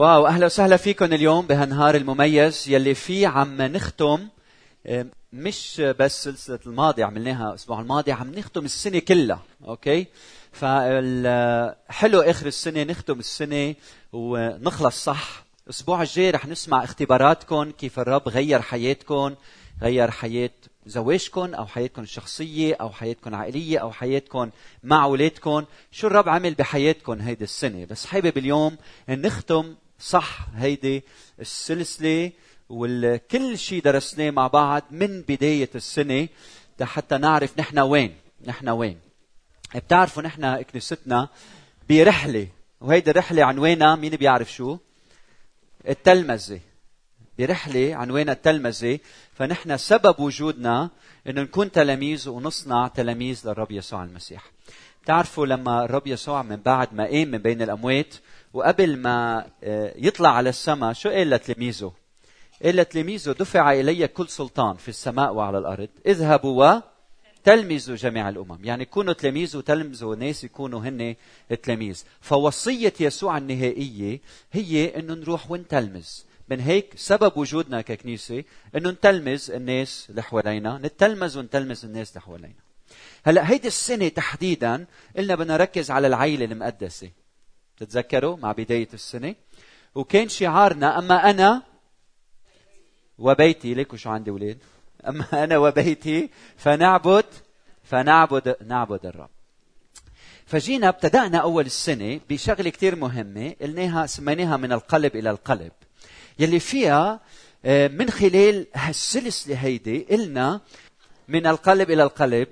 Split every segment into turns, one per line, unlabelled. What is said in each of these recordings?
Wow أهلا وسهلا فيكم اليوم بهالنهار المميز يلي فيه عم نختم آه، مش بس سلسلة الماضي عملناها الأسبوع الماضي عم نختم السنة كلها أوكي؟ فحلو آخر السنة نختم السنة ونخلص صح. الأسبوع الجاي رح نسمع اختباراتكم كيف الرب غير حياتكم غير حياة زواجكم أو حياتكم الشخصية أو حياتكم العائلية أو حياتكم مع أولادكم. شو الرب عمل بحياتكم هيدي السنة؟ بس حابب اليوم نختم صح هيدي السلسلة وكل شيء درسناه مع بعض من بداية السنة حتى نعرف نحن وين نحن وين. بتعرفوا نحن كنيستنا برحلة وهيدي الرحلة عنوانها مين بيعرف شو؟ التلمذة. برحلة عنوانها التلمذة؟ فنحن سبب وجودنا إنه نكون تلاميذ ونصنع تلاميذ للرب يسوع المسيح. بتعرفوا لما الرب يسوع من بعد ما قام من بين الأموات وقبل ما آه، يطلع على السماء شو قال لتلاميذه؟ قال لتلاميذه دفع إلي كل سلطان في السماء وعلى الأرض اذهبوا وتلمذوا جميع الأمم. يعني كونوا تلاميذ وتلمذوا ناس يكونوا هن تلاميذ فوصية يسوع النهائية هي إنه نروح ونتلمذ من هيك سبب وجودنا ككنيسة إنه نتلمذ الناس اللي حوالينا نتلمذ ونتلمذ الناس اللي حوالينا. هلأ هيدي السنة تحديدا قلنا بدنا نركز على العيلة المقدسة. تتذكروا مع بداية السنة؟ وكان شعارنا أما أنا وبيتي ليكوا شو عندي ولاد؟ أما أنا وبيتي فنعبد فنعبد نعبد الرب. فجينا ابتدأنا أول السنة بشغلة كتير مهمة قلناها سميناها من القلب إلى القلب. يلي فيها آه، من خلال هالسلسلة هيدي قلنا من القلب إلى القلب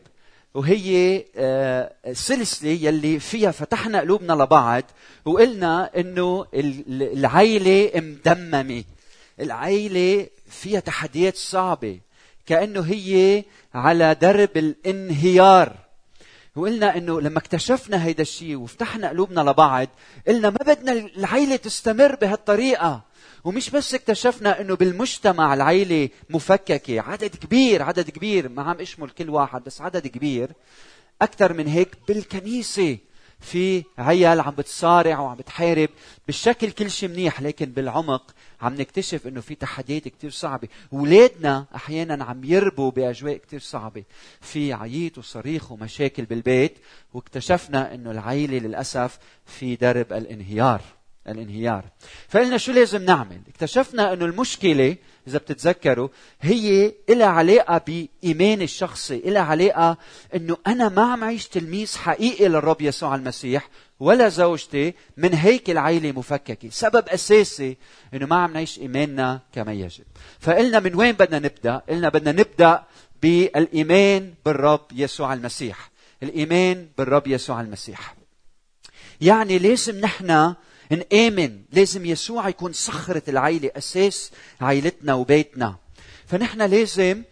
وهي آه، سلسلة يلي فيها فتحنا قلوبنا لبعض وقلنا إنه العيلة مدممة. العيلة فيها تحديات صعبة. كأنه هي على درب الانهيار. وقلنا إنه لما اكتشفنا هيدا الشيء وفتحنا قلوبنا لبعض قلنا ما بدنا العيلة تستمر بهالطريقة. ومش بس اكتشفنا إنه بالمجتمع العيلة مفككة عدد كبير عدد كبير. ما عم اشمل كل واحد بس عدد كبير. أكثر من هيك بالكنيسة في عيال عم بتصارع وعم بتحارب. بالشكل كل شيء منيح لكن بالعمق عم نكتشف إنه في تحديات كتير صعبة. اولادنا أحيانا عم يربوا بأجواء كتير صعبة. في عييط وصريخ ومشاكل بالبيت واكتشفنا إنه العيلة للأسف في درب الانهيار. الانهيار. فقلنا شو لازم نعمل؟ اكتشفنا إنه المشكلة إذا بتتذكروا هي لها علاقة بإيمان الشخصي لها علاقة إنه أنا ما عم عيش تلميذ حقيقي للرب يسوع المسيح ولا زوجتي من هيك العيلة مفككة. سبب أساسي أنه ما عم نعيش إيماننا كما يجب. فقلنا من وين بدنا نبدأ؟ قلنا بدنا نبدأ بالإيمان بالرب يسوع المسيح. الإيمان بالرب يسوع المسيح. يعني لازم نحن نآمن لازم يسوع يكون صخرة العيلة أساس عيلتنا وبيتنا. فنحن لازم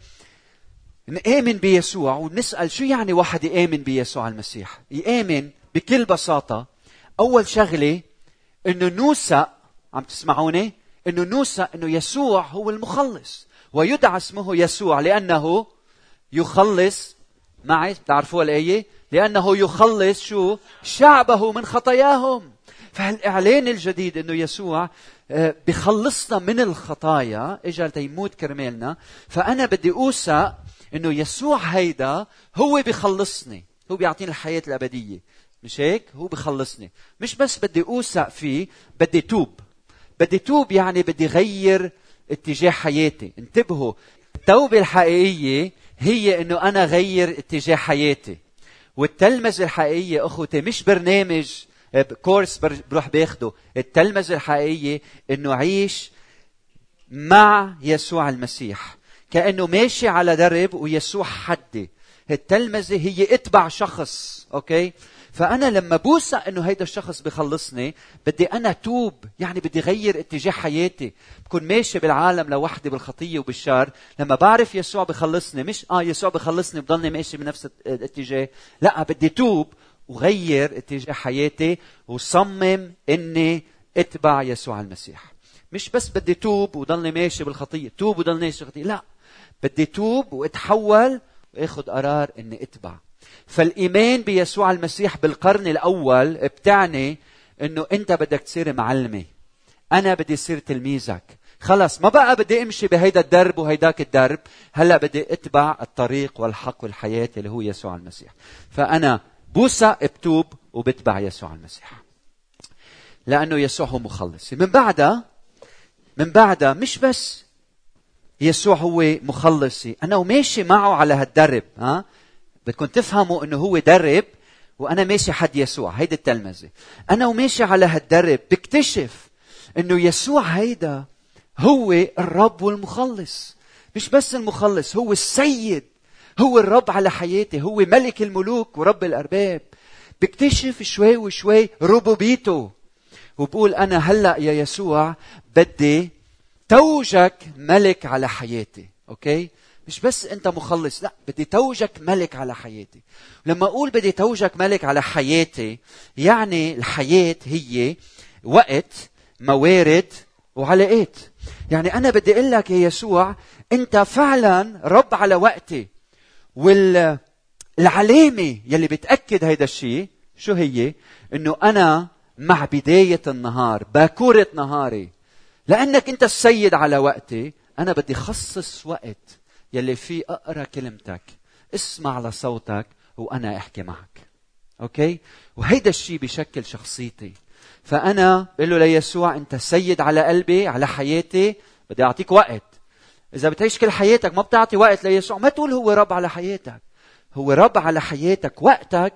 نآمن بيسوع ونسأل شو يعني واحد يآمن بيسوع المسيح؟ يآمن بكل بساطة. أول شغلة إنه نوثق عم تسمعوني؟ إنه نوثق إنه يسوع هو المخلص. ويدعى اسمه يسوع لأنه يخلص معي بتعرفوا الآية؟ لأنه يخلص شو؟ شعبه من خطاياهم. فهالإعلان الجديد إنه يسوع آه، بخلصنا من الخطايا اجى تيموت كرمالنا فأنا بدي اوثق إنه يسوع هيدا هو بخلصني هو بيعطيني الحياة الأبدية. مش هيك؟ هو بخلصني. مش بس بدي اوثق فيه بدي توب. بدي توب يعني بدي غير اتجاه حياتي. انتبهوا التوبة الحقيقية هي إنه أنا غير اتجاه حياتي. والتلمذة الحقيقية أخوتي مش برنامج كورس بروح باخده التلمذة الحقيقية إنه عيش مع يسوع المسيح. كأنه ماشي على درب ويسوع حدي. التلمذة هي إتبع شخص أوكي؟ فأنا لما بوثق إنه هيدا الشخص بخلصني بدي أنا توب. يعني بدي غير اتجاه حياتي. بكون ماشي بالعالم لوحدي بالخطية وبالشر. لما بعرف يسوع بخلصني مش آه يسوع بخلصني بضلني ماشي بنفس الاتجاه. لا بدي توب. وغير اتجاه حياتي وصمم إني أتبع يسوع المسيح. مش بس بدي توب وضلني ماشي بالخطية توب وضلني ماشي بالخطية لا. بدي توب وأتحول وآخذ قرار إني أتبع. فالإيمان بيسوع المسيح بالقرن الأول بتعني إنه أنت بدك تصير معلمه أنا بدي اصير تلميذك. خلص ما بقى بدي أمشي بهيدا الدرب وهيداك الدرب. هلا بدي أتبع الطريق والحق والحياة اللي هو يسوع المسيح. فأنا بوسى بتوب وبتبع يسوع المسيح. لأنه يسوع هو مخلصي من بعدها من بعدها مش بس يسوع هو مخلصي أنا وماشي معه على هالدرب ها؟ بدكم تفهموا إنه هو درب وأنا ماشي حد يسوع. هيدي التلمذة. أنا وماشي على هالدرب. بكتشف إنه يسوع هيدا هو الرب والمخلص. مش بس المخلص هو السيد هو الرب على حياتي هو ملك الملوك ورب الأرباب. بكتشف شوي وشوي ربوبيته. وبقول أنا هلأ يا يسوع بدي توجك ملك على حياتي أوكي؟ مش بس أنت مخلص لأ بدي توجك ملك على حياتي. لما أقول بدي توجك ملك على حياتي يعني الحياة هي وقت موارد وعلاقات. يعني أنا بدي أقول لك يا يسوع أنت فعلا رب على وقتي. والعلامة يلي بتأكد هيدا الشيء شو هي؟ إنه أنا مع بداية النهار باكورة نهاري. لأنك أنت السيد على وقتي أنا بدي خصص وقت يلي فيه أقرأ كلمتك اسمع لصوتك وأنا أحكي معك. أوكي؟ وهيدا الشيء بشكل شخصيتي. فأنا بقول له ليسوع أنت سيد على قلبي على حياتي بدي أعطيك وقت. إذا بتعيش كل حياتك ما بتعطي وقت ليسوع ما تقول هو رب على حياتك. هو رب على حياتك وقتك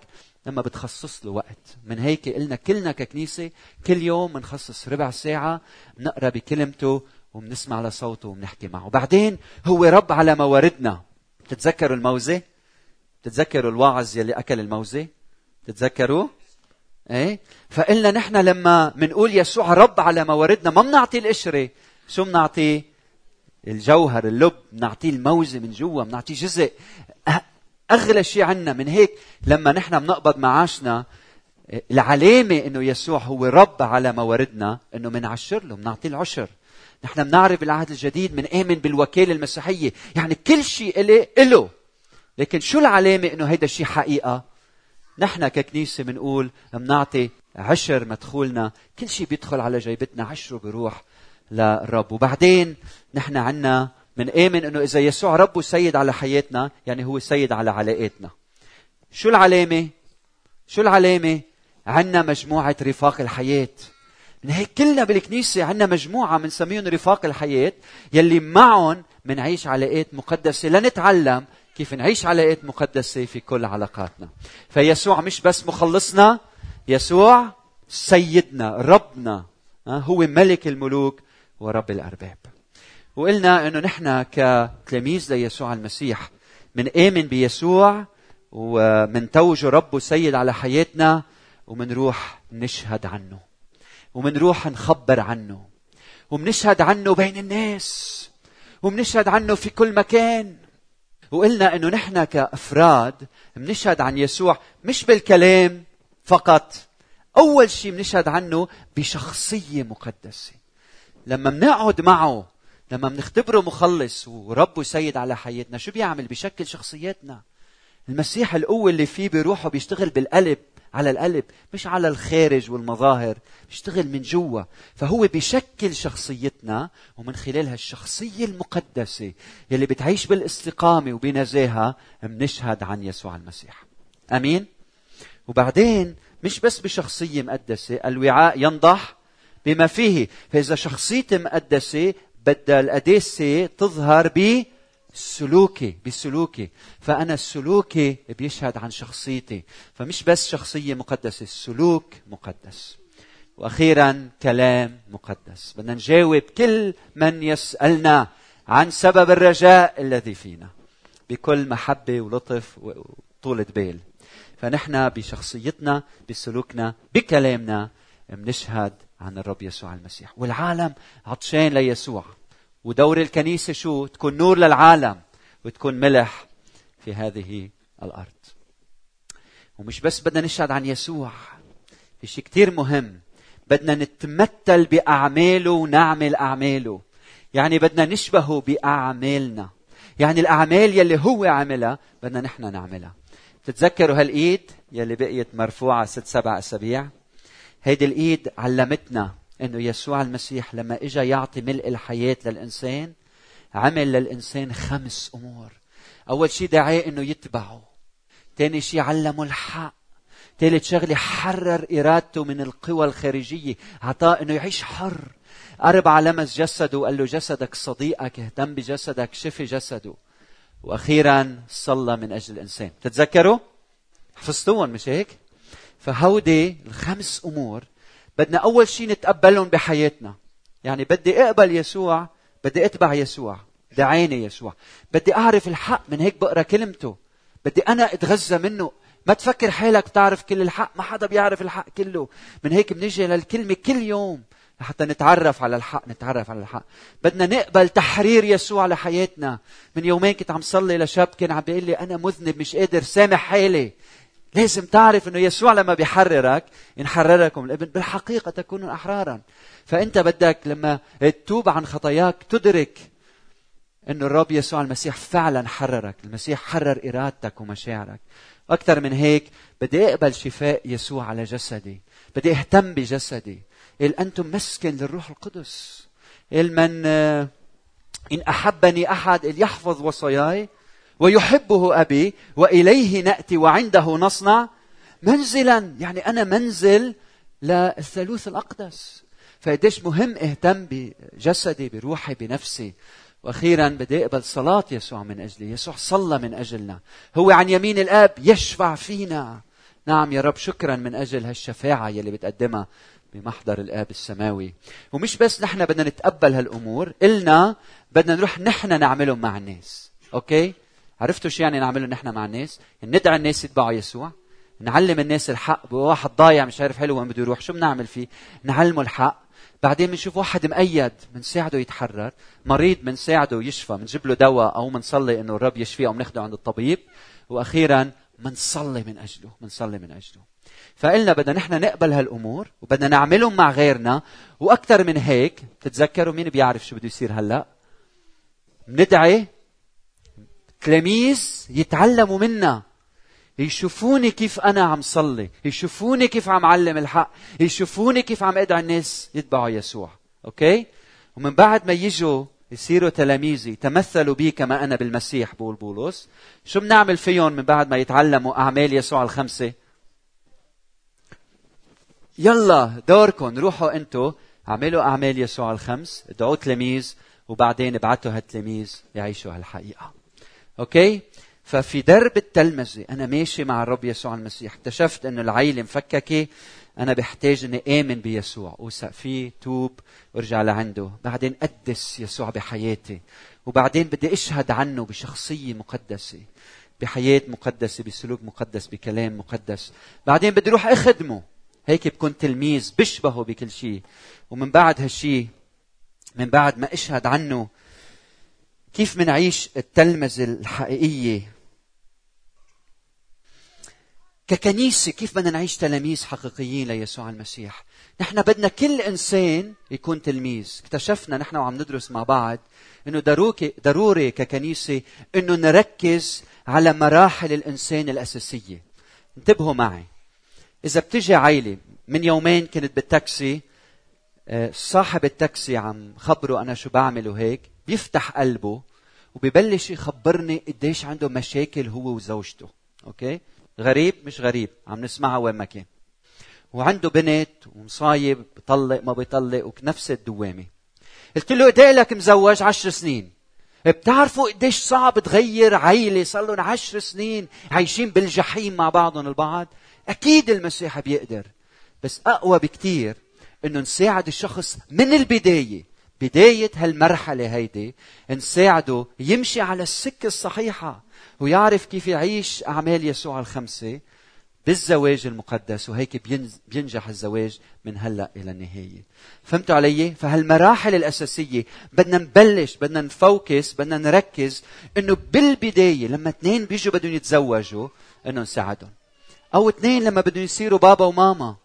لما بتخصص له وقت. من هيك قلنا كلنا ككنيسة كل يوم بنخصص ربع ساعة بنقرأ بكلمته وبنسمع لصوته وبنحكي معه. بعدين هو رب على مواردنا. بتتذكروا الموزة؟ بتتذكروا الواعظ يلي أكل الموزة؟ بتتذكروا؟ إيه؟ فقلنا نحن لما بنقول يسوع رب على مواردنا ما بنعطي القشرة شو بنعطيه الجوهر اللب بنعطيه الموزه من جوا بنعطيه جزء أغلى شيء عنا من هيك. لما نحن بنقبض معاشنا العلامة إنه يسوع هو رب على مواردنا إنه بنعشر له بنعطيه العشر. نحن بنعرف بالعهد الجديد بنآمن بالوكاله المسيحية. يعني كل شيء إله إله. لكن شو العلامة إنه هيدا الشيء حقيقة؟ نحن ككنيسة بنقول بنعطي عشر مدخولنا. كل شيء بيدخل على جيبتنا عشره بيروح. للرب وبعدين نحن عنا آمن إنه إذا يسوع رب وسيد على حياتنا يعني هو سيد على علاقاتنا. شو العلامة؟ شو العلامة؟ عنا مجموعة رفاق الحياة. من هيك كلنا بالكنيسة عنا مجموعة بنسميهم رفاق الحياة يلي معهم منعيش علاقات مقدسة لنتعلم كيف نعيش علاقات مقدسة في كل علاقاتنا. فيسوع مش بس مخلصنا يسوع سيدنا ربنا هو ملك الملوك ورب الأرباب. وقلنا إنه نحن كتلاميذ ليسوع المسيح من آمن بيسوع ومن توجه رب وسيد على حياتنا ومنروح نشهد عنه ومنروح نخبر عنه ومنشهد عنه بين الناس ومنشهد عنه في كل مكان. وقلنا إنه نحن كأفراد بنشهد عن يسوع مش بالكلام فقط أول شيء بنشهد عنه بشخصية مقدسة. لما بنقعد معه لما بنختبره مخلص ورب وسيد على حياتنا شو بيعمل؟ بشكل شخصياتنا المسيح القوة اللي فيه بروحه بيشتغل بالقلب على القلب مش على الخارج والمظاهر بيشتغل من جوا. فهو بيشكل شخصيتنا ومن خلالها الشخصية المقدسة يلي بتعيش بالاستقامة وبنزاهة بنشهد عن يسوع المسيح. أمين؟ وبعدين مش بس بشخصية مقدسة الوعاء ينضح بما فيه. فإذا شخصيتي مقدسة بدها القداسة تظهر ب سلوكي بسلوكي. فأنا السلوكي بيشهد عن شخصيتي. فمش بس شخصية مقدسة السلوك مقدس. وأخيرا كلام مقدس. بدنا نجاوب كل من يسألنا عن سبب الرجاء الذي فينا. بكل محبة ولطف وطولة بال. فنحن بشخصيتنا بسلوكنا بكلامنا بنشهد عن الرب يسوع المسيح. والعالم عطشان ليسوع. ودور الكنيسة شو؟ تكون نور للعالم وتكون ملح في هذه الأرض. ومش بس بدنا نشهد عن يسوع. في شيء كتير مهم. بدنا نتمثل بأعماله ونعمل أعماله. يعني بدنا نشبهه بأعمالنا. يعني الأعمال يلي هو عملها بدنا نحن نعملها. تتذكروا هالإيد يلي بقيت مرفوعة ست سبع أسابيع؟ هيدي الإيد علمتنا إنه يسوع المسيح لما اجى يعطي ملء الحياة للإنسان عمل للإنسان خمس أمور. أول شيء دعاه إنه يتبعه. ثاني شيء علمه الحق. ثالث شغلة حرر إرادته من القوى الخارجية. اعطاه إنه يعيش حر. أربعة لمس جسده وقال له جسدك صديقك اهتم بجسدك شفي جسده. وأخيرا صلى من أجل الإنسان. تتذكروا؟ حفظتوهم مش هيك؟ فهودي الخمس أمور بدنا أول شيء نتقبلهم بحياتنا. يعني بدي أقبل يسوع بدي أتبع يسوع دعيني يسوع. بدي أعرف الحق من هيك بقرأ كلمته. بدي أنا أتغذى منه. ما تفكر حالك تعرف كل الحق ما حدا بيعرف الحق كله. من هيك بنجي للكلمة كل يوم لحتى نتعرف على الحق نتعرف على الحق. بدنا نقبل تحرير يسوع لحياتنا. من يومين كنت عم صلي لشاب كان عم بيقول لي أنا مذنب مش قادر سامح حالي. لازم تعرف إنه يسوع لما بيحررك ان حرركم الابن بالحقيقة تكونوا أحرارا. فأنت بدك لما تتوب عن خطاياك تدرك إنه الرب يسوع المسيح فعلا حررك المسيح حرر إرادتك ومشاعرك. وأكثر من هيك بدي أقبل شفاء يسوع على جسدي. بدي أهتم بجسدي. قال أنتم مسكن للروح القدس. قال من آه، إن أحبني أحد يحفظ وصاياي. ويحبه أبي وإليه نأتي وعنده نصنع منزلا. يعني أنا منزل للثالوث الأقدس. فقديش مهم اهتم بجسدي بروحي بنفسي. وأخيرا بدي أقبل صلاة يسوع من أجلي. يسوع صلى من أجلنا. هو عن يمين الآب يشفع فينا. نعم يا رب شكرا من أجل هالشفاعة يلي بتقدمها بمحضر الآب السماوي. ومش بس نحن بدنا نتقبل هالأمور إلنا بدنا نروح نحن نعملهم مع الناس. أوكي؟ عرفتوا شو يعني نعمله نحن مع الناس؟ يعني ندعي الناس يتبعوا يسوع نعلم الناس الحق واحد ضايع مش عارف حلو وين بده يروح شو بنعمل فيه؟ نعلمه الحق. بعدين بنشوف واحد مقيد بنساعده يتحرر مريض بنساعده يشفى بنجيب له دواء أو بنصلي إنه الرب يشفيه أو بناخده عند الطبيب. وأخيرا بنصلي من أجله بنصلي من أجله. فقلنا بدنا نحن نقبل هالأمور وبدنا نعملهم مع غيرنا. وأكثر من هيك تتذكروا مين بيعرف شو بده يصير هلأ؟ بندعي تلاميذ يتعلموا منا. يشوفوني كيف أنا عم صلي. يشوفوني كيف عم علم الحق. يشوفوني كيف عم أدعي الناس يتبعوا يسوع. أوكي؟ ومن بعد ما يجوا يصيروا تلاميذي. تمثلوا بي كما أنا بالمسيح بقول بولس. شو بنعمل فيهم من بعد ما يتعلموا أعمال يسوع الخمسة؟ يلا دوركم. روحوا أنتم اعملوا أعمال يسوع الخمس. ادعوا تلاميذ وبعدين ابعثوا هالتلاميذ يعيشوا هالحقيقة. أوكي؟ ففي درب التلمذة أنا ماشي مع الرب يسوع المسيح اكتشفت أنه العيلة مفككة أنا بحتاج أني آمن بيسوع. أوثق فيه توب وارجع لعنده. بعدين قدس يسوع بحياتي. وبعدين بدي أشهد عنه بشخصية مقدسة. بحياة مقدسة بسلوك مقدس بكلام مقدس. بعدين بدي أروح أخدمه. هيك بكون تلميذ بشبهه بكل شيء. ومن بعد هالشيء من بعد ما أشهد عنه كيف منعيش التلمذة الحقيقية؟ ككنيسة كيف بدنا نعيش تلاميذ حقيقيين ليسوع المسيح؟ نحن بدنا كل إنسان يكون تلميذ. اكتشفنا نحن وعم ندرس مع بعض إنه ضروري ككنيسة إنه نركز على مراحل الإنسان الأساسية. انتبهوا معي. إذا بتجي عائله من يومين كنت بالتاكسي صاحب التاكسي عم خبره أنا شو بعمل وهيك بيفتح قلبه وبيبلش يخبرني قديش عنده مشاكل هو وزوجته أوكي؟ غريب مش غريب عم نسمعها وين ما كان. وعنده بنت ومصايب بطلق ما بيطلق ونفس الدوامة. قلت له قد لك مزوج عشر سنين؟ بتعرفوا قديش صعب تغير عيلة؟ صار لهم عشر سنين عايشين بالجحيم مع بعضهم البعض. أكيد المسيح بيقدر بس أقوى بكتير إنه نساعد الشخص من البداية. بداية هالمرحلة هيدي نساعده يمشي على السكة الصحيحة ويعرف كيف يعيش أعمال يسوع الخمسة بالزواج المقدس وهيك بينجح الزواج من هلأ إلى النهاية. فهمتوا علي؟ فهالمراحل الأساسية بدنا نبلش بدنا نفوكس بدنا نركز إنه بالبداية لما اثنين بيجوا بدهم يتزوجوا إنه نساعدهم. أو اثنين لما بدهم يصيروا بابا وماما.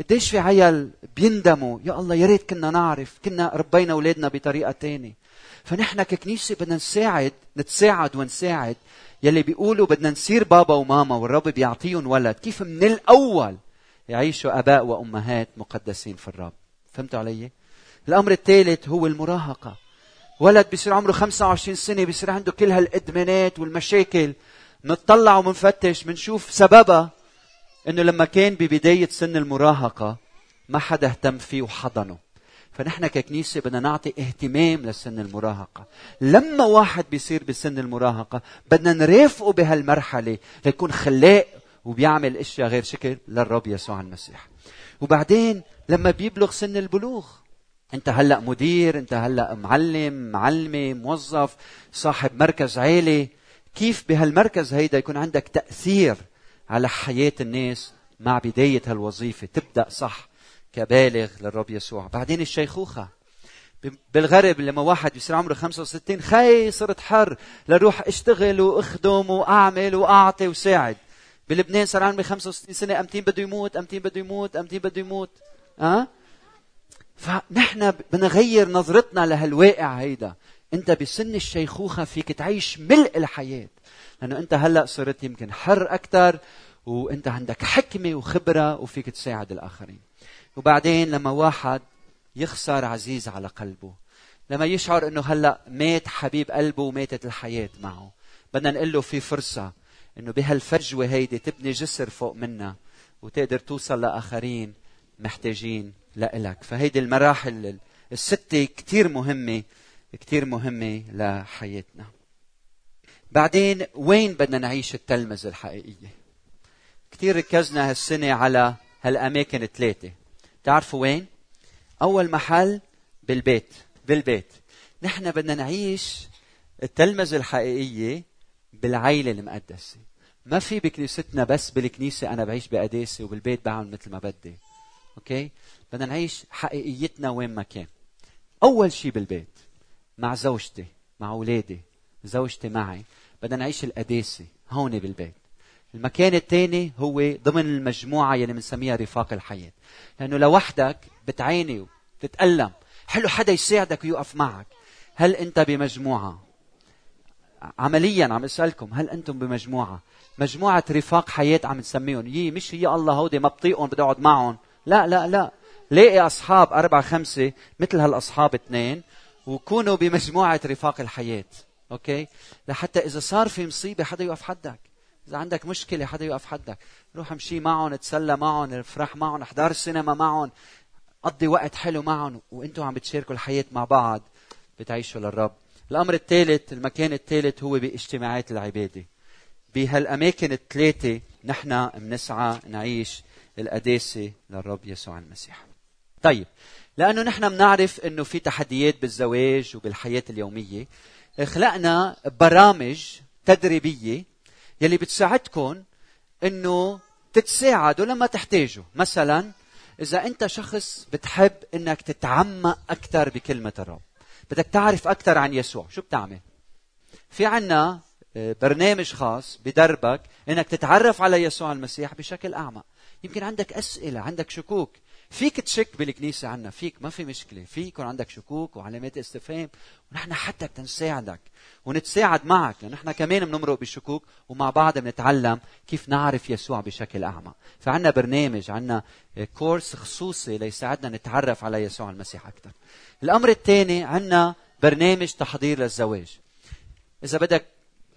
قديش في عيال بيندموا يا الله يا ريت كنا نعرف كنا ربينا أولادنا بطريقة تانية. فنحن ككنيسة بدنا نساعد نتساعد ونساعد. يلي بيقولوا بدنا نصير بابا وماما والرب بيعطيهم ولد. كيف من الأول يعيشوا أباء وأمهات مقدسين في الرب؟ فهمتوا علي؟ الأمر الثالث هو المراهقة. ولد بيصير عمره 25 سنة بيصير عنده كل هالإدمانات والمشاكل. نطلع ومنفتش بنشوف سببها. إنه لما كان ببداية سن المراهقة ما حدا اهتم فيه وحضنه. فنحن ككنيسة بدنا نعطي اهتمام لسن المراهقة. لما واحد بيصير بسن المراهقة بدنا نرافقه بهالمرحلة ليكون خلاق وبيعمل أشياء غير شكل للرب يسوع المسيح. وبعدين لما بيبلغ سن البلوغ أنت هلأ مدير أنت هلأ معلم معلمة موظف صاحب مركز عالي كيف بهالمركز هيدا يكون عندك تأثير على حياة الناس مع بداية هالوظيفة. تبدأ صح كبالغ للرب يسوع. بعدين الشيخوخة. بالغرب لما واحد يصير عمره 65 خي صرت حر. لروح اشتغل واخدم واعمل واعطي وساعد. بلبنان صار عمري 65 سنة. أمتين بده يموت أمتين بده يموت أمتين بده يموت. ها أه؟ فنحن بدنا نغير نظرتنا لهالواقع هيدا. انت بسن الشيخوخة فيك تعيش ملء الحياة. لأنه انت هلأ صرت يمكن حر أكثر وانت عندك حكمة وخبرة وفيك تساعد الآخرين. وبعدين لما واحد يخسر عزيز على قلبه لما يشعر إنه هلأ مات حبيب قلبه وماتت الحياة معه بدنا نقول له في فرصة إنه بهالفجوة هيدي تبني جسر فوق منا وتقدر توصل لآخرين محتاجين لإلك. فهيدي المراحل الستة كتير مهمة كتير مهمة لحياتنا. بعدين وين بدنا نعيش التلمذة الحقيقية؟ كتير ركزنا هالسنة على هالأماكن الثلاثة. تعرفوا وين؟ أول محل بالبيت بالبيت. نحن بدنا نعيش التلمذة الحقيقية بالعيلة المقدسة. ما في بكنيستنا بس بالكنيسة أنا بعيش بقداسة وبالبيت بعمل مثل ما بدي. أوكي؟ بدنا نعيش حقيقيتنا وين ما كان. أول شيء بالبيت. مع زوجتي مع أولادي زوجتي معي. بدنا نعيش القداسة هون بالبيت. المكان الثاني هو ضمن المجموعة يلي بنسميها رفاق الحياة. لأنه لوحدك بتعاني وبتتألم. حلو حدا يساعدك ويقف معك. هل أنت بمجموعة؟ عمليا عم أسألكم هل أنتم بمجموعة؟ مجموعة رفاق حياة عم نسميهم. يي مش هي الله هودي ما بطيقهم بدي أقعد معهم. لا لا لا. لاقي أصحاب أربع خمسة مثل هالأصحاب اثنين. وكونوا بمجموعة رفاق الحياة. أوكي؟ لحتى إذا صار في مصيبة حدا يقف حدك. إذا عندك مشكلة حدا يقف حدك. روح امشي معهم اتسلى معهم افرح معهم احضر السينما معهم. قضي وقت حلو معهم وأنتم عم بتشاركوا الحياة مع بعض. بتعيشوا للرب. الأمر الثالث المكان الثالث هو باجتماعات العبادة. بهالأماكن الثلاثة نحن بنسعى نعيش القداسة للرب يسوع المسيح. طيب لأنه نحن بنعرف إنه في تحديات بالزواج وبالحياة اليومية خلقنا برامج تدريبية يلي بتساعدكم إنه تتساعدوا لما تحتاجوا. مثلا إذا أنت شخص بتحب إنك تتعمق أكثر بكلمة الرب بدك تعرف أكثر عن يسوع شو بتعمل؟ في عنا آه، برنامج خاص بدربك إنك تتعرف على يسوع المسيح بشكل أعمق. يمكن عندك أسئلة عندك شكوك فيك تشك بالكنيسة عنا فيك ما في مشكلة فيك يكون عندك شكوك وعلامات استفهام ونحن حتى تنساعدك ونتساعد معك لأن نحن كمان بنمرق بالشكوك ومع بعض بنتعلم كيف نعرف يسوع بشكل أعمق فعنا برنامج عنا كورس خصوصي ليساعدنا نتعرف على يسوع المسيح أكثر الأمر الثاني عنا برنامج تحضير للزواج. إذا بدك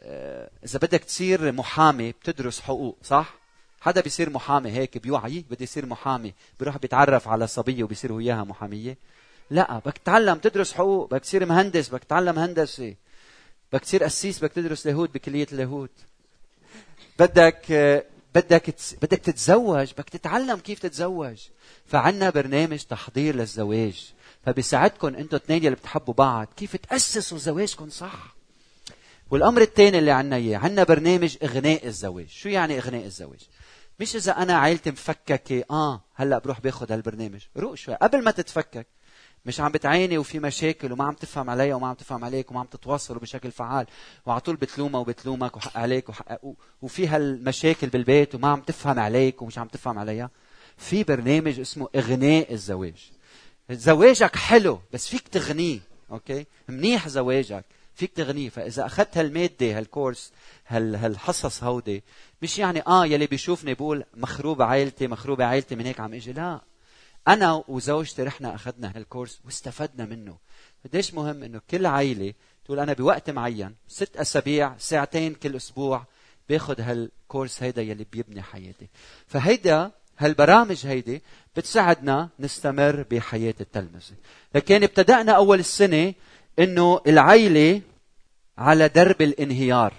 آه، إذا بدك تصير محامي بتدرس حقوق صح؟ حدا بيصير محامي هيك بيوعي بده يصير محامي بيروح بيتعرف على صبية وبيصير وياها محامية. لا بدك تتعلم تدرس حقوق بدك تصير مهندس بدك تتعلم هندسة. بدك تصير قسيس بدك تدرس لاهوت بكلية اللاهوت بدك بدك بدك تتزوج بدك تتعلم كيف تتزوج. فعنا برنامج تحضير للزواج. فبيساعدكم أنتم اثنين اللي بتحبوا بعض كيف تأسسوا زواجكم صح. والأمر الثاني اللي عنا إياه عنا برنامج إغناء الزواج. شو يعني إغناء الزواج؟ مش إذا أنا عائلتي مفككة آه هلأ بروح باخذ هالبرنامج. روق شوي قبل ما تتفكك. مش عم بتعاني وفي مشاكل وما عم تفهم عليها وما عم تفهم عليك وما عم تتواصلوا بشكل فعال وعلى طول بتلومها وبتلومك وحق عليك وحق وفي هالمشاكل بالبيت وما عم تفهم عليك ومش عم تفهم عليها. في برنامج اسمه إغناء الزواج. زواجك حلو بس فيك تغنيه أوكي؟ منيح زواجك. فيك تغنيه فإذا اخذت هالماده هالكورس هال هالحصص هودي مش يعني آه يلي بيشوفني بقول مخروبه عائلتي مخروبه عائلتي من هيك عم إجي لا. أنا وزوجتي رحنا أخذنا هالكورس واستفدنا منه. قديش مهم إنه كل عائلة تقول أنا بوقت معين ست أسابيع ساعتين كل أسبوع باخذ هالكورس هيدا يلي بيبني حياتي. فهيدا هالبرامج هيدي بتساعدنا نستمر بحياة التلمذة لكن ابتدأنا أول السنة أنه العيلة على درب الانهيار.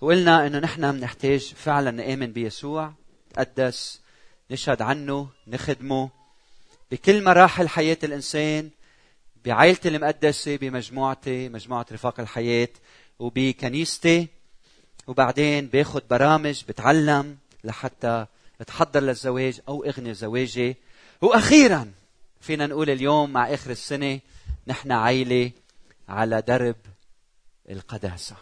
وقلنا أنه نحن بنحتاج فعلا نآمن بيسوع نتقدس نشهد عنه نخدمه. بكل مراحل حياة الإنسان بعائلتي المقدسة بمجموعتي مجموعة رفاق الحياة وبكنيستي. وبعدين باخذ برامج بتعلم لحتى أتحضر للزواج أو أغني زواجي. وأخيرا فينا نقول اليوم مع آخر السنة نحن عائله على درب القداسة.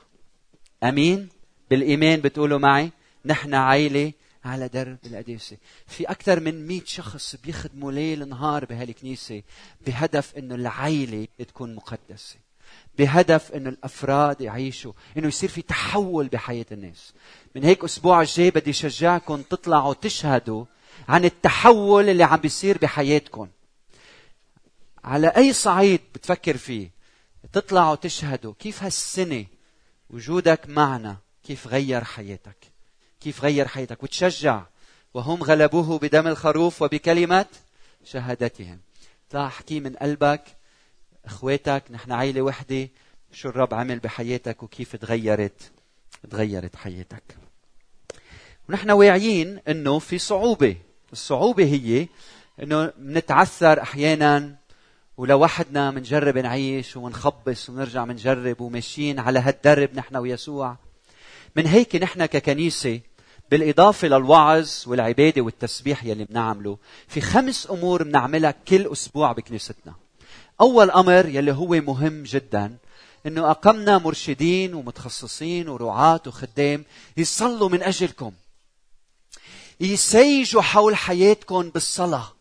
أمين؟ بالإيمان بتقولوا معي؟ نحن عائله على درب القداسة. في أكثر من مئة شخص بيخدموا ليل نهار بهالكنيسة بهدف أنه العائلة تكون مقدسة. بهدف إنه الأفراد يعيشوا. إنه يصير في تحول بحياة الناس. من هيك أسبوع الجاي بدي شجعكم تطلعوا تشهدوا عن التحول اللي عم بيصير بحياتكم. على أي صعيد بتفكر فيه؟ تطلعوا تشهدوا كيف هالسنة وجودك معنا؟ كيف غير حياتك؟ كيف غير حياتك؟ وتشجع. وهم غلبوه بدم الخروف وبكلمه شهادتهم. طلع احكي من قلبك إخواتك نحن عائله وحدة شو الرب عمل بحياتك وكيف تغيرت تغيرت حياتك؟ ونحن واعيين إنه في صعوبة. الصعوبة هي إنه بنتعثر أحيانا ولوحدنا بنجرب نعيش ونخبص ونرجع بنجرب وماشيين على هالدرب نحن ويسوع. من هيك نحن ككنيسة بالإضافة للوعظ والعبادة والتسبيح يلي بنعمله في خمس أمور بنعملها كل أسبوع بكنيستنا. أول أمر يلي هو مهم جدا إنه أقمنا مرشدين ومتخصصين ورعاة وخدام يصلوا من أجلكم. يسيجوا حول حياتكم بالصلاة.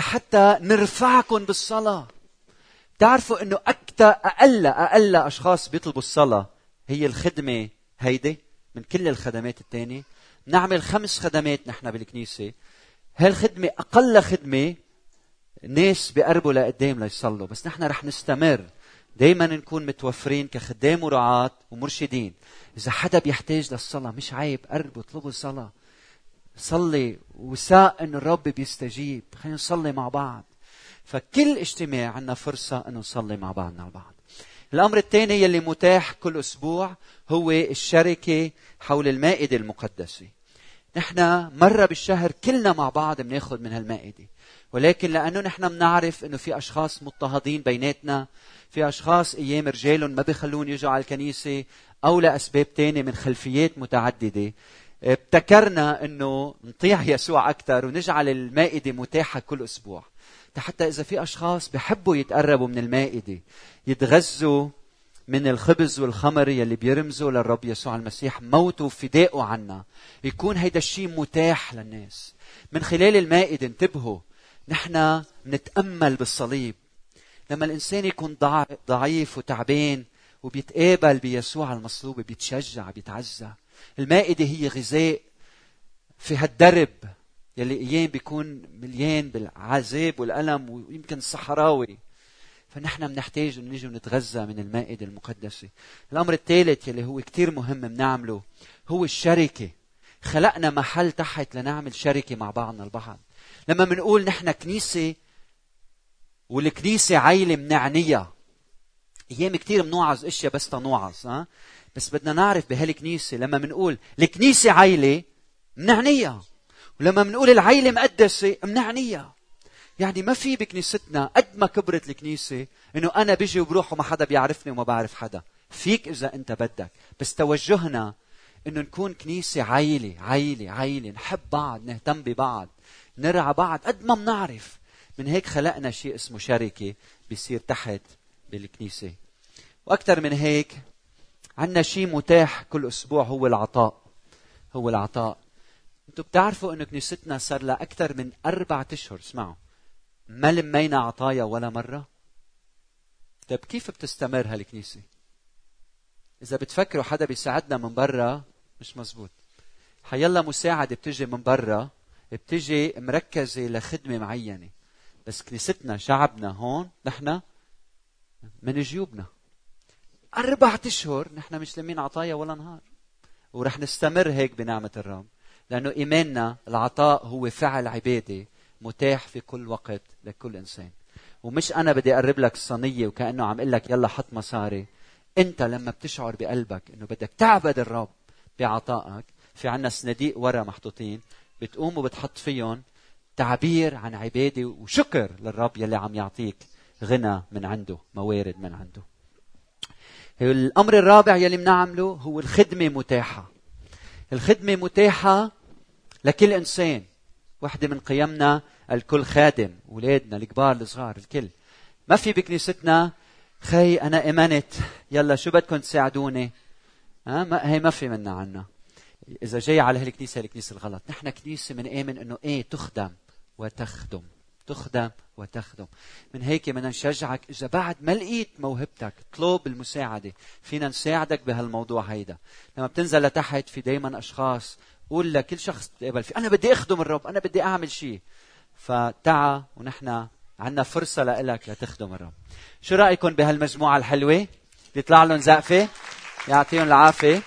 حتى نرفعكم بالصلاة. تعرفوا إنه أكثر أقل أقل أشخاص بيطلبوا الصلاة هي الخدمة هيدي من كل الخدمات الثانية نعمل خمس خدمات نحن بالكنيسة. هالخدمة أقل خدمة ناس بيقربوا لقدام ليصلوا. بس نحن رح نستمر. دائما نكون متوفرين كخدام ورعاة ومرشدين. إذا حدا بيحتاج للصلاة مش عيب قربوا اطلبوا الصلاة. صلي وساء أن الرب بيستجيب. خلينا نصلي مع بعض. فكل اجتماع عندنا فرصة أن نصلي مع بعضنا البعض. الأمر الثاني يلي متاح كل أسبوع هو الشركة حول المائدة المقدسة. نحن مرة بالشهر كلنا مع بعض بناخذ من هالمائدة. ولكن لأنه نحن بنعرف أنه في أشخاص مضطهدين بيناتنا في أشخاص أيام رجالهم ما بيخلون يجوا على الكنيسة أو لأسباب تانية من خلفيات متعددة. ابتكرنا أنه نطيع يسوع أكثر ونجعل المائدة متاحة كل أسبوع. حتى إذا في أشخاص بحبوا يتقربوا من المائدة يتغذوا من الخبز والخمر يلي بيرمزوا للرب يسوع المسيح موته وفدائه عنا. يكون هيدا الشيء متاح للناس. من خلال المائدة انتبهوا نحن نتأمل بالصليب. لما الإنسان يكون ضعيف وتعبان وبيتقابل بيسوع المصلوب بيتشجع بيتعزى المائدة هي غذاء في هالدرب يلي أيام بيكون مليان بالعذاب والألم ويمكن صحراوي فنحن بنحتاج أن نجي ونتغذى من المائدة المقدسة. الأمر الثالث يلي هو كتير مهم بنعمله هو الشركة. خلقنا محل تحت لنعمل شركة مع بعضنا البعض. لما بنقول نحن كنيسة والكنيسة عيلة منعنية أيام كثير بنوعظ أشياء بس تنوعظ ها؟ بس بدنا نعرف بهالكنيسة لما بنقول الكنيسة عيلة منعنية ولما بنقول العيلة مقدسة منعنية يعني ما في بكنيستنا قد ما كبرت الكنيسة إنه أنا بيجي وبروح وما حدا بيعرفني وما بعرف حدا. فيك إذا أنت بدك. بس توجهنا إنه نكون كنيسة عيلة عيلة عيلة. نحب بعض نهتم ببعض نرعى بعض قد ما بنعرف من هيك خلقنا شيء اسمه شركة بيصير تحت بالكنيسة. وأكثر من هيك عندنا شيء متاح كل أسبوع هو العطاء. هو العطاء. أنتم بتعرفوا إنه كنيستنا صار لها أكثر من أربعة أشهر. اسمعوا. ما لمينا عطايا ولا مرة. طيب كيف بتستمر هالكنيسة؟ إذا بتفكروا حدا بيساعدنا من برا مش مزبوط. حيلا مساعدة بتجي من برا بتجي مركزة لخدمة معينة. بس كنيستنا شعبنا هون نحن من جيوبنا. أربعة أشهر نحن مش لمين عطايا ولا نهار. ورح نستمر هيك بنعمة الرب. لأنه إيماننا العطاء هو فعل عبادة متاح في كل وقت لكل إنسان. ومش أنا بدي أقرب لك الصينية وكأنه عم أقول لك يلا حط مصاري. أنت لما بتشعر بقلبك أنه بدك تعبد الرب بعطائك في عنا صناديق ورا محطوطين بتقوم وبتحط فيهم تعبير عن عبادة وشكر للرب يلي عم يعطيك. غنى من عنده موارد من عنده. الأمر الرابع يلي بنعمله هو الخدمة متاحة. الخدمة متاحة لكل إنسان. واحدة من قيمنا الكل خادم أولادنا الكبار الصغار الكل. ما في بكنيستنا خي أنا إمنت يلا شو بدكم تساعدوني؟ ها؟ ما هي ما في منا عنا. إذا جاي على هالكنيسة الكنيسة الغلط. نحن كنيسة من آمن إنه إيه تخدم وتخدم. تخدم وتخدم. من هيك بدنا نشجعك. إذا بعد ما لقيت موهبتك اطلب المساعدة فينا نساعدك بهالموضوع هيدا. لما بتنزل لتحت في دائما أشخاص قول لكل شخص بتقابل فيه أنا بدي أخدم الرب أنا بدي أعمل شيء. فتعا ونحن عندنا فرصة لك لتخدم الرب. شو رأيكم بهالمجموعة الحلوة؟ بيطلع لهم زقفة يعطيهم العافية.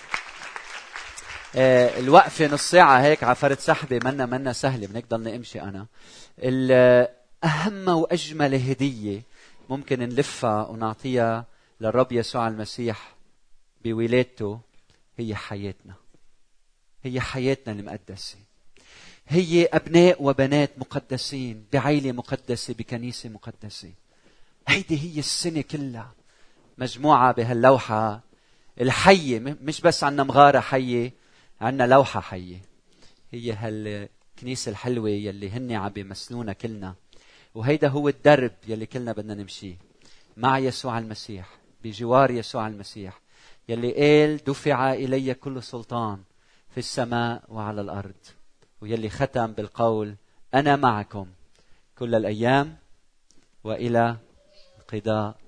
الوقفة نص ساعة هيك على فرد سحبة منا منا سهلة بدك ضلني امشي أنا أهم وأجمل هدية ممكن نلفها ونعطيها للرب يسوع المسيح بولادته هي حياتنا. هي حياتنا المقدسة. هي أبناء وبنات مقدسين بعيلة مقدسة بكنيسة مقدسة. هيدي هي السنة كلها مجموعة بهاللوحة. الحية مش بس عنا مغارة حية عنا لوحة حية. هي هالكنيسة الحلوة يلي هن عم بيمثلونا كلنا. وهيدا هو الدرب يلي كلنا بدنا نمشيه مع يسوع المسيح. بجوار يسوع المسيح. يلي قال دفع إلي كل سلطان في السماء وعلى الأرض. ويلي ختم بالقول أنا معكم كل الأيام وإلى انقضاء